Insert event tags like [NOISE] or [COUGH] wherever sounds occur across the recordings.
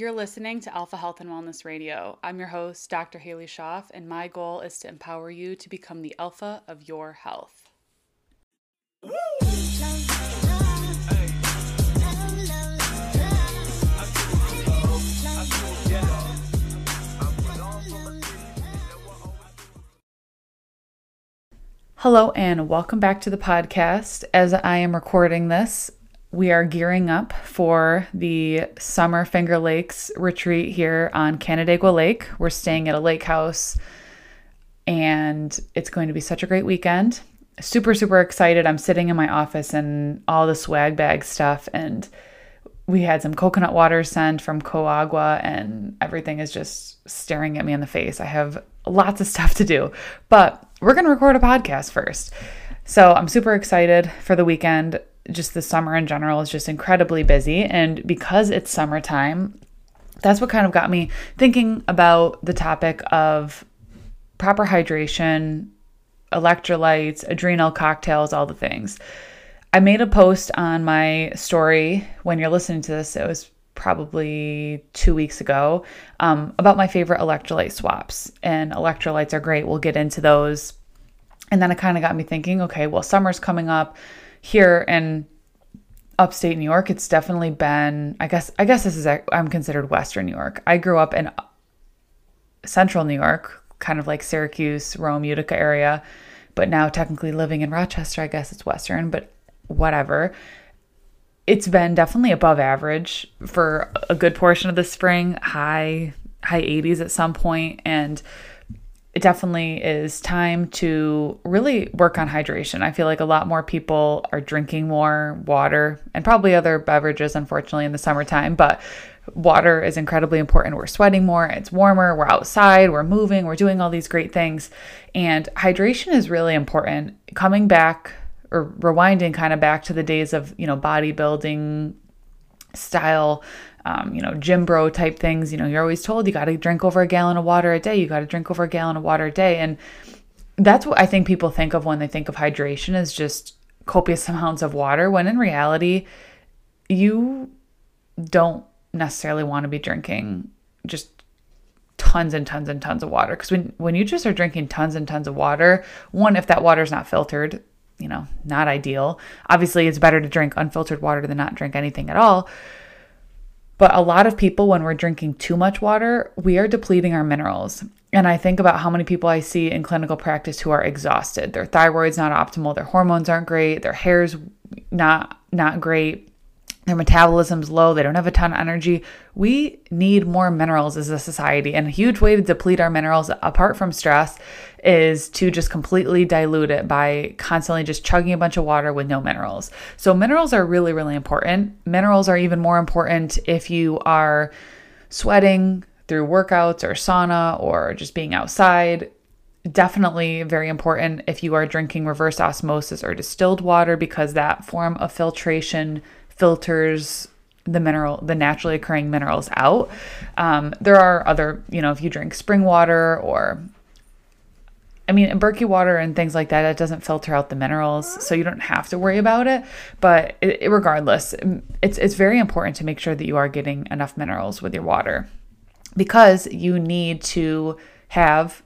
You're listening to Alpha Health and Wellness Radio. I'm your host, Dr. Halie Schoff, and my goal is to empower you to become the alpha of your health. Hello, and welcome back to the podcast. As I am recording this, we are gearing up for the summer Finger Lakes retreat here on Canandaigua Lake. We're staying at a lake house and it's going to be such a great weekend. Super, super excited. I'm sitting in my office and all the swag bag stuff and we had some coconut water sent from Coagua and everything is just staring at me in the face. I have lots of stuff to do, but we're going to record a podcast first. So I'm super excited for the weekend just the summer in general is just incredibly busy. And because it's summertime, that's what kind of got me thinking about the topic of proper hydration, electrolytes, adrenal cocktails, all the things. I made a post on my story when you're listening to this. It was probably two weeks ago um, about my favorite electrolyte swaps. And electrolytes are great. We'll get into those. And then it kind of got me thinking okay, well, summer's coming up here in upstate New York, it's definitely been, I guess, I guess this is, I'm considered Western New York. I grew up in central New York, kind of like Syracuse, Rome, Utica area, but now technically living in Rochester, I guess it's Western, but whatever. It's been definitely above average for a good portion of the spring, high, high 80s at some point, and it definitely is time to really work on hydration. I feel like a lot more people are drinking more water and probably other beverages, unfortunately, in the summertime, but water is incredibly important. We're sweating more, it's warmer, we're outside, we're moving, we're doing all these great things. And hydration is really important. Coming back or rewinding kind of back to the days of, you know, bodybuilding style um, you know, gym bro type things. You know, you're always told you got to drink over a gallon of water a day. You got to drink over a gallon of water a day. And that's what I think people think of when they think of hydration is just copious [LAUGHS] amounts of water, when in reality, you don't necessarily want to be drinking just tons and tons and tons of water because when when you just are drinking tons and tons of water one if that water is not filtered you know not ideal obviously it's better to drink unfiltered water than not drink anything at all but a lot of people, when we're drinking too much water, we are depleting our minerals. And I think about how many people I see in clinical practice who are exhausted. Their thyroid's not optimal, their hormones aren't great, their hair's not not great their metabolism's low, they don't have a ton of energy. We need more minerals as a society. And a huge way to deplete our minerals, apart from stress, is to just completely dilute it by constantly just chugging a bunch of water with no minerals. So, minerals are really, really important. Minerals are even more important if you are sweating through workouts or sauna or just being outside definitely very important if you are drinking reverse osmosis or distilled water because that form of filtration filters the mineral the naturally occurring minerals out um, there are other you know if you drink spring water or I mean, Berkey water and things like that, it doesn't filter out the minerals, so you don't have to worry about it. But it, it, regardless, it's it's very important to make sure that you are getting enough minerals with your water because you need to have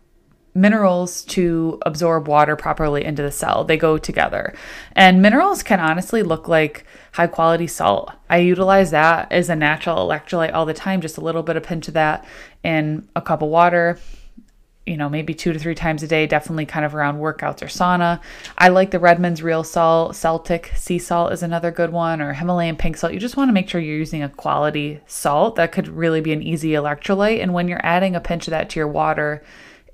minerals to absorb water properly into the cell. They go together. And minerals can honestly look like high quality salt. I utilize that as a natural electrolyte all the time, just a little bit of pinch of that in a cup of water. You know, maybe two to three times a day, definitely kind of around workouts or sauna. I like the Redmond's Real Salt. Celtic Sea Salt is another good one, or Himalayan Pink Salt. You just want to make sure you're using a quality salt that could really be an easy electrolyte. And when you're adding a pinch of that to your water,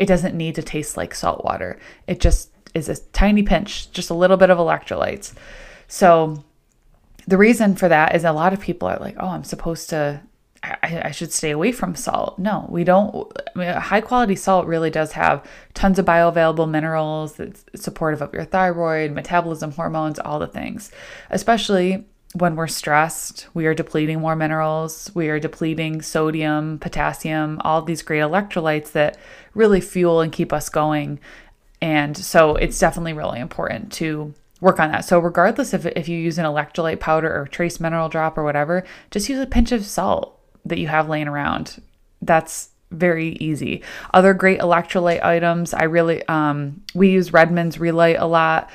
it doesn't need to taste like salt water. It just is a tiny pinch, just a little bit of electrolytes. So the reason for that is a lot of people are like, oh, I'm supposed to, I, I should stay away from salt. No, we don't. I mean, high quality salt really does have tons of bioavailable minerals that's supportive of your thyroid, metabolism, hormones, all the things, especially when we're stressed, we are depleting more minerals, we are depleting sodium, potassium, all these great electrolytes that really fuel and keep us going. And so it's definitely really important to work on that. So regardless if if you use an electrolyte powder or trace mineral drop or whatever, just use a pinch of salt. that you have laying around. That's very easy. Other great electrolyte items, I really um we use Redmond's Re-Lyte a lot.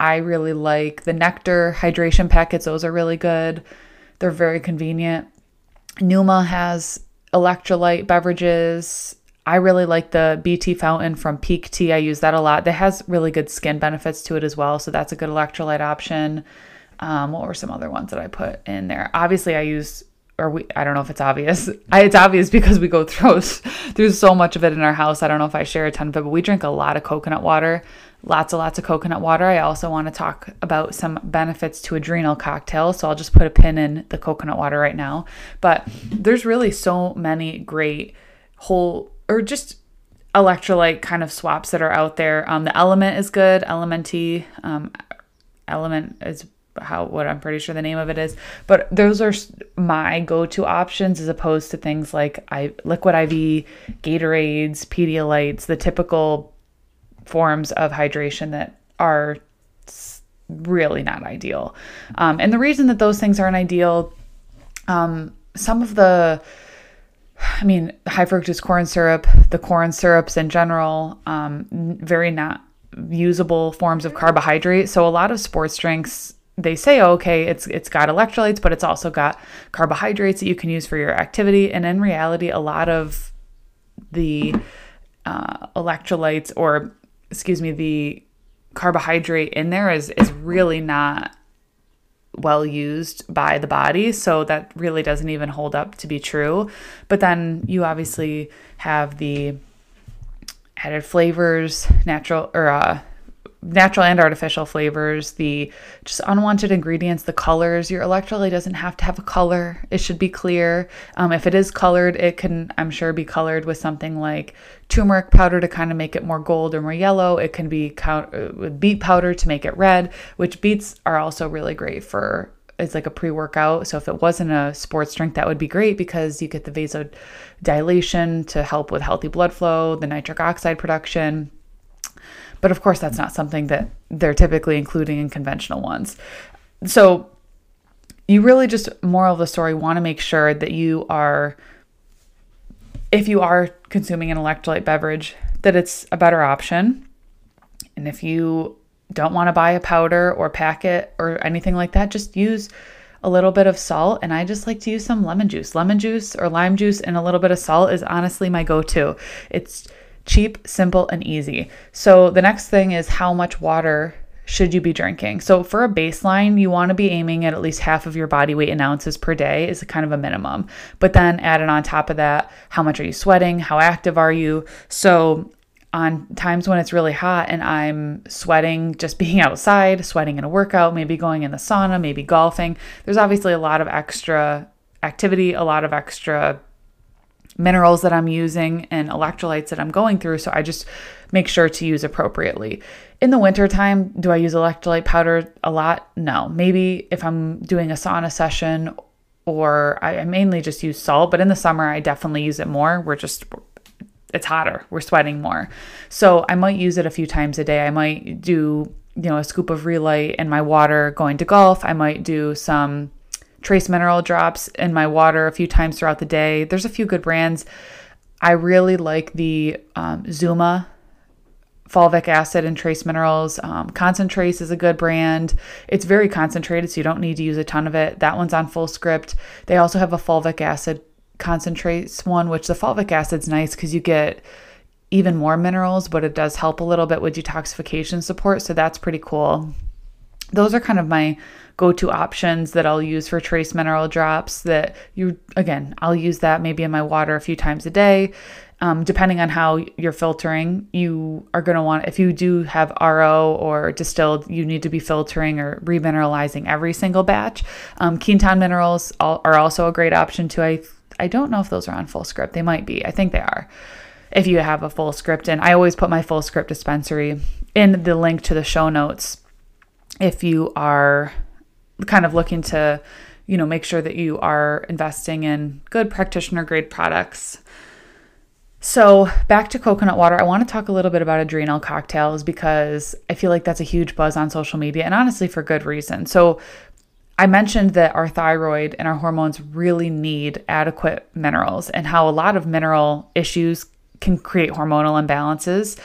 I really like the Nectar hydration packets. Those are really good. They're very convenient. Numa has electrolyte beverages. I really like the BT fountain from Pique Tea. I use that a lot. That has really good skin benefits to it as well. So that's a good electrolyte option. Um, what were some other ones that I put in there? Obviously, I use or we I don't know if it's obvious. [LAUGHS] I, it's obvious because we go through [LAUGHS] through so much of it in our house. I don't know if I share a ton of it, but we drink a lot of coconut water. Lots and lots of coconut water. I also want to talk about some benefits to adrenal cocktail. So I'll just put a pin in the coconut water right now. But there's really so many great whole or just electrolyte kind of swaps that are out there. Um, the Element is good. Elementi, um, Element is how what I'm pretty sure the name of it is. But those are my go-to options as opposed to things like I liquid IV, Gatorades, Pedialytes, the typical forms of hydration that are really not ideal. Um, and the reason that those things aren't ideal, um, some of the I mean, high fructose corn syrup, the corn syrups in general, um, very not usable forms of carbohydrate. So a lot of sports drinks they say okay it's it's got electrolytes but it's also got carbohydrates that you can use for your activity and in reality a lot of the uh, electrolytes or excuse me the carbohydrate in there is is really not well used by the body so that really doesn't even hold up to be true. But then you obviously have the added flavors natural or uh, natural and artificial flavors, the just unwanted ingredients, the colors. Your electrolyte doesn't have to have a color. It should be clear. Um, if it is colored, it can, I'm sure, be colored with something like turmeric powder to kind of make it more gold or more yellow. It can be count- uh, beet powder to make it red, which beets are also really great for. It's like a pre workout. So if it wasn't a sports drink, that would be great because you get the vasodilation to help with healthy blood flow, the nitric oxide production but of course, that's not something that they're typically including in conventional ones. So you really just, moral of the story, want to make sure that you are, if you are consuming an electrolyte beverage, that it's a better option. And if you don't want to buy a powder or packet or anything like that, just use a little bit of salt and I just like to use some lemon juice. Lemon juice or lime juice and a little bit of salt is honestly my go-to. It's cheap, simple, and easy. So the next thing is how much water should you be drinking? So for a baseline, you want to be aiming at at least half of your body weight in ounces per day is kind of a minimum. But then add it on top of that, how much are you sweating? How active are you? So on times when it's really hot and I'm sweating just [LAUGHS] being outside, sweating in a workout, maybe going in the sauna, maybe golfing, there's obviously a lot of extra activity, a lot of extra minerals that I'm using and electrolytes that I'm going through. So I just make sure to use appropriately. In the wintertime, do I use electrolyte powder a lot? No. Maybe if I'm doing a sauna session or I mainly just use salt, but in the summer, I definitely use it more. We're just, it's hotter, we're sweating more. So I might use it a few times a day. I might do, you know, a scoop of Re-Lyte in my water going to golf. I might do some trace mineral drops in my water a few times throughout the day. There's a few good brands. I really like the um, Zuma fulvic acid and trace minerals. Um, Concentrace is a good brand. It's very concentrated, so you don't need to use a ton of it. That one's on Fullscript. They also have a fulvic acid concentrates one, which the fulvic acid's nice because you get even more minerals, but it does help a little bit with detoxification support. So that's pretty cool. Those are kind of my go to options that I'll use for trace mineral drops. That you, again, I'll use that maybe in my water a few times a day. Um, depending on how you're filtering, you are going to want, if you do have RO or distilled, you need to be filtering or remineralizing every single batch. Um, minerals are also a great option too. I, I don't know if those are on Fullscript. They might be. I think they are. If you have a Fullscript, and I always put my Fullscript dispensary in the link to the show notes if you are kind of looking to, you know, make sure that you are investing in good practitioner grade products. So, back to coconut water, I want to talk a little bit about adrenal cocktails because I feel like that's a huge buzz on social media and honestly for good reason. So, I mentioned that our thyroid and our hormones really need adequate minerals and how a lot of mineral issues can create hormonal imbalances.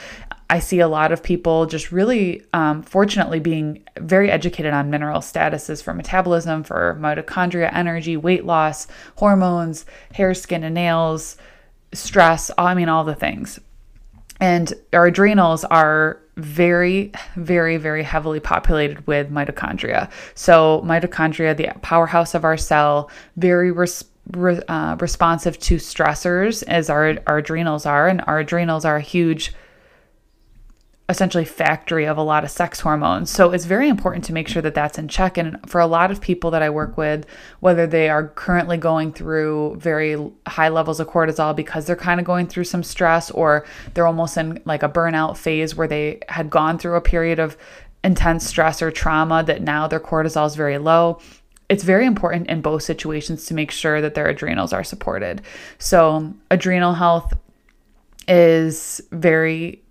I see a lot of people just really, um, fortunately, being very educated on mineral statuses for metabolism, for mitochondria, energy, weight loss, hormones, hair, skin, and nails, stress. I mean, all the things. And our adrenals are very, very, very heavily populated with mitochondria. So, mitochondria, the powerhouse of our cell, very re- uh, responsive to stressors as our, our adrenals are. And our adrenals are a huge essentially factory of a lot of sex hormones. So it's very important to make sure that that's in check. And for a lot of people that I work with, whether they are currently going through very high levels of cortisol because they're kind of going through some stress or they're almost in like a burnout phase where they had gone through a period of intense stress or trauma that now their cortisol is very low. It's very important in both situations to make sure that their adrenals are supported. So, adrenal health is very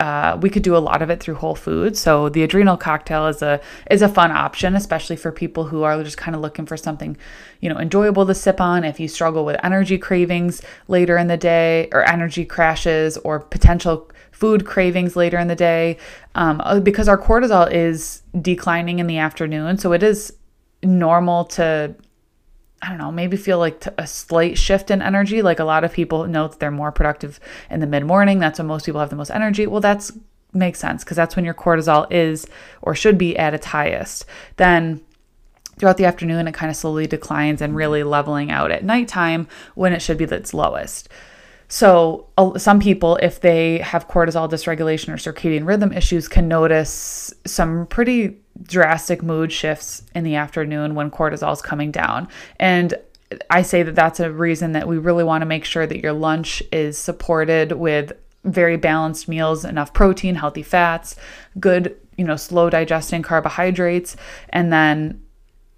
uh, we could do a lot of it through whole foods. So the adrenal cocktail is a is a fun option, especially for people who are just kind of looking for something, you know, enjoyable to sip on. If you struggle with energy cravings later in the day, or energy crashes, or potential food cravings later in the day, um, uh, because our cortisol is declining in the afternoon, so it is normal to I don't know, maybe feel like a slight shift in energy. Like a lot of people know that they're more productive in the mid morning. That's when most people have the most energy. Well, that's makes sense because that's when your cortisol is or should be at its highest. Then throughout the afternoon, it kind of slowly declines and really leveling out at nighttime when it should be its lowest. So, some people, if they have cortisol dysregulation or circadian rhythm issues, can notice some pretty drastic mood shifts in the afternoon when cortisol is coming down. And I say that that's a reason that we really want to make sure that your lunch is supported with very balanced meals, enough protein, healthy fats, good, you know, slow digesting carbohydrates, and then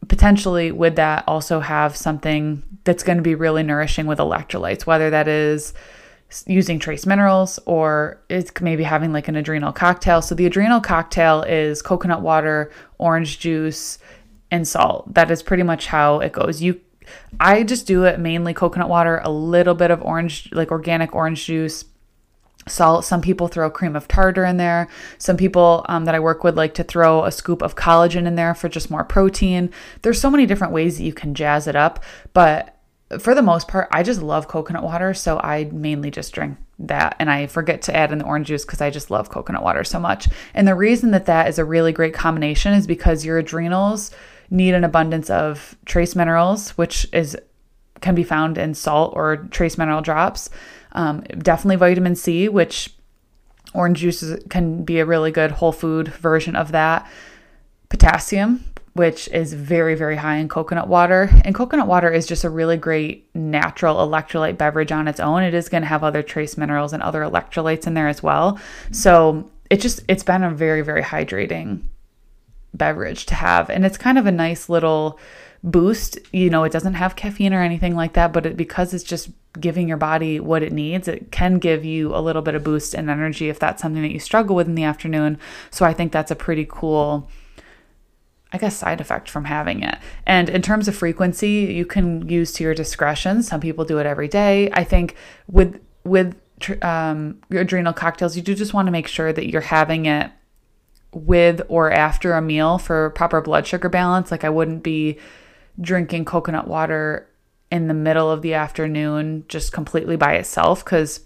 potentially would that also have something that's going to be really nourishing with electrolytes, whether that is using trace minerals or it's maybe having like an adrenal cocktail. So the adrenal cocktail is coconut water, orange juice, and salt. That is pretty much how it goes. You I just do it mainly coconut water, a little bit of orange like organic orange juice, salt. Some people throw cream of tartar in there. Some people um, that I work with like to throw a scoop of collagen in there for just more protein. There's so many different ways that you can jazz it up, but for the most part, I just love coconut water. So I mainly just drink that. And I forget to add in the orange juice because I just love coconut water so much. And the reason that that is a really great combination is because your adrenals need an abundance of trace minerals, which is can be found in salt or trace mineral drops. Um, definitely vitamin C, which orange juices can be a really good whole food version of that. Potassium, which is very, very high in coconut water. And coconut water is just a really great natural electrolyte beverage on its own. It is going to have other trace minerals and other electrolytes in there as well. So it just, it's been a very, very hydrating beverage to have. And it's kind of a nice little boost. You know, it doesn't have caffeine or anything like that, but it, because it's just giving your body what it needs, it can give you a little bit of boost and energy if that's something that you struggle with in the afternoon. So I think that's a pretty cool I guess, side effect from having it. And in terms of frequency, you can use to your discretion. Some people do it every day. I think with with um, your adrenal cocktails, you do just want to make sure that you're having it with or after a meal for proper blood sugar balance. Like I wouldn't be drinking coconut water in the middle of the afternoon just completely by itself because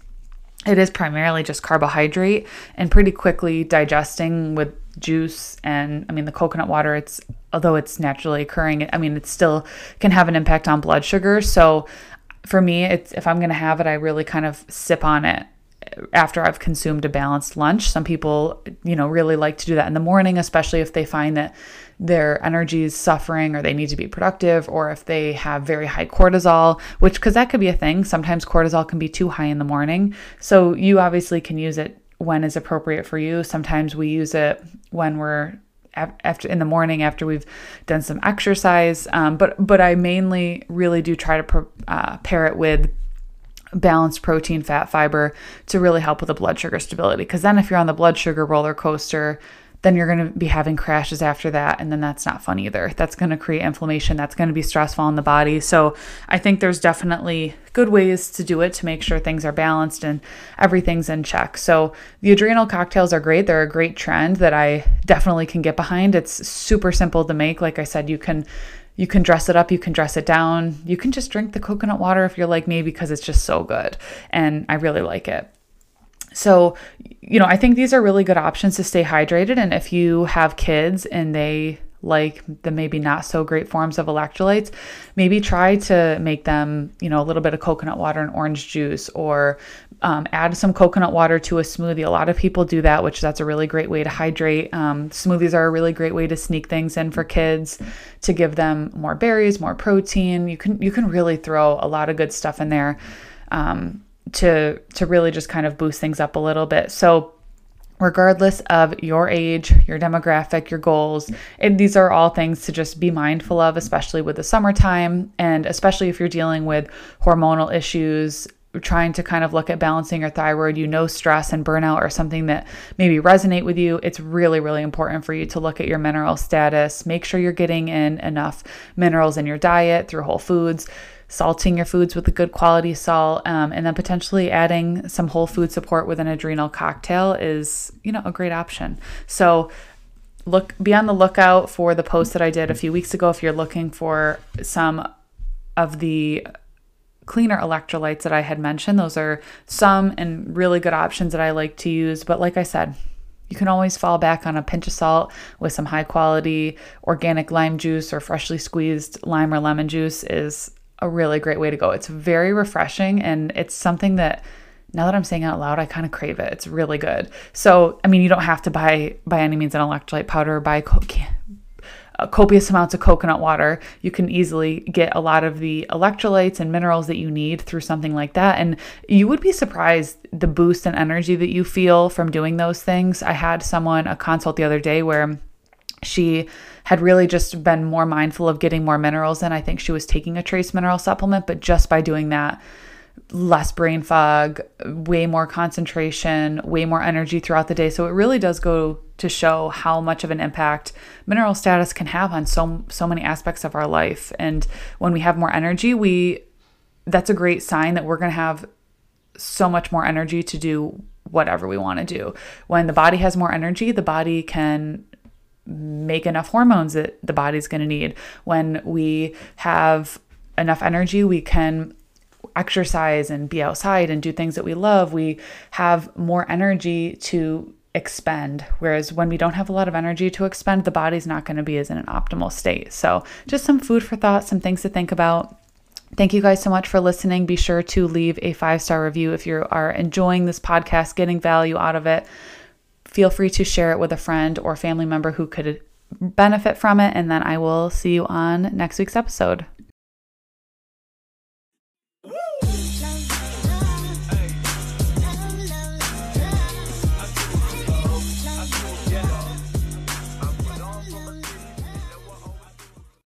it is primarily just carbohydrate and pretty quickly digesting with juice and I mean the coconut water it's although it's naturally occurring I mean it still can have an impact on blood sugar. So for me it's if I'm going to have it I really kind of sip on it after I've consumed a balanced lunch some people you know really like to do that in the morning especially if they find that their energy is suffering or they need to be productive or if they have very high cortisol which because that could be a thing sometimes cortisol can be too high in the morning so you obviously can use it when is appropriate for you. Sometimes we use it when we're after in the morning after we've done some exercise. Um, but but I mainly really do try to uh, pair it with balanced protein, fat, fiber to really help with the blood sugar stability. Because then if you're on the blood sugar roller coaster, then you're going to be having crashes after that. And then that's not fun either. That's going to create inflammation. That's going to be stressful on the body. So I think there's definitely good ways to do it to make sure things are balanced and everything's in check. So the adrenal cocktails are great. They're a great trend that I definitely can get behind. It's super simple to make. Like I said, you can you can dress it up, you can dress it down. You can just drink the coconut water if you're like me because it's just so good and I really like it. So, you know, I think these are really good options to stay hydrated. And if you have kids and they like the maybe not so great forms of electrolytes, maybe try to make them, you know, a little bit of coconut water and orange juice or um, add some coconut water to a smoothie. A lot of people do that, which that's a really great way to hydrate. Um, smoothies are a really great way to sneak things in for kids to give them more berries, more protein. You can you can really throw a lot of good stuff in there. Um, to to really just kind of boost things up a little bit. So regardless of your age, your demographic, your goals. And these are all things to just be mindful of, especially with the summertime, and especially if you're dealing with hormonal issues. Trying to kind of look at balancing your thyroid, you know, stress and burnout are something that maybe resonate with you. It's really, really important for you to look at your mineral status. Make sure you're getting in enough minerals in your diet through whole foods salting your foods with a good quality salt, um, and then potentially adding some whole food support with an adrenal cocktail is, you know, a great option. So look be on the lookout for the post that I did a few weeks ago if you're looking for some of the cleaner electrolytes that I had mentioned. Those are some and really good options that I like to use. But like I said, you can always fall back on a pinch of salt with some high quality organic lime juice or freshly squeezed lime or lemon juice is a really great way to go. It's very refreshing and it's something that now that I'm saying out loud, I kind of crave it. It's really good. So, I mean, you don't have to buy by any means an electrolyte powder or buy co- copious amounts of coconut water. You can easily get a lot of the electrolytes and minerals that you need through something like that. And you would be surprised the boost and energy that you feel from doing those things. I had someone a consult the other day where she had really just been more mindful of getting more minerals in. I think she was taking a trace mineral supplement, but just by doing that, less brain fog, way more concentration, way more energy throughout the day. So it really does go to show how much of an impact mineral status can have on so so many aspects of our life. And when we have more energy, we that's a great sign that we're going to have so much more energy to do whatever we want to do. When the body has more energy, the body can make enough hormones that the body's going to need. When we have enough energy, we can exercise and be outside and do things that we love. We have more energy to expend. Whereas when we don't have a lot of energy to expend, the body's not going to be as in an optimal state. So, just some food for thought, some things to think about. Thank you guys so much for listening. Be sure to leave a five star review if you are enjoying this podcast, getting value out of it feel free to share it with a friend or family member who could benefit from it. And then I will see you on next week's episode.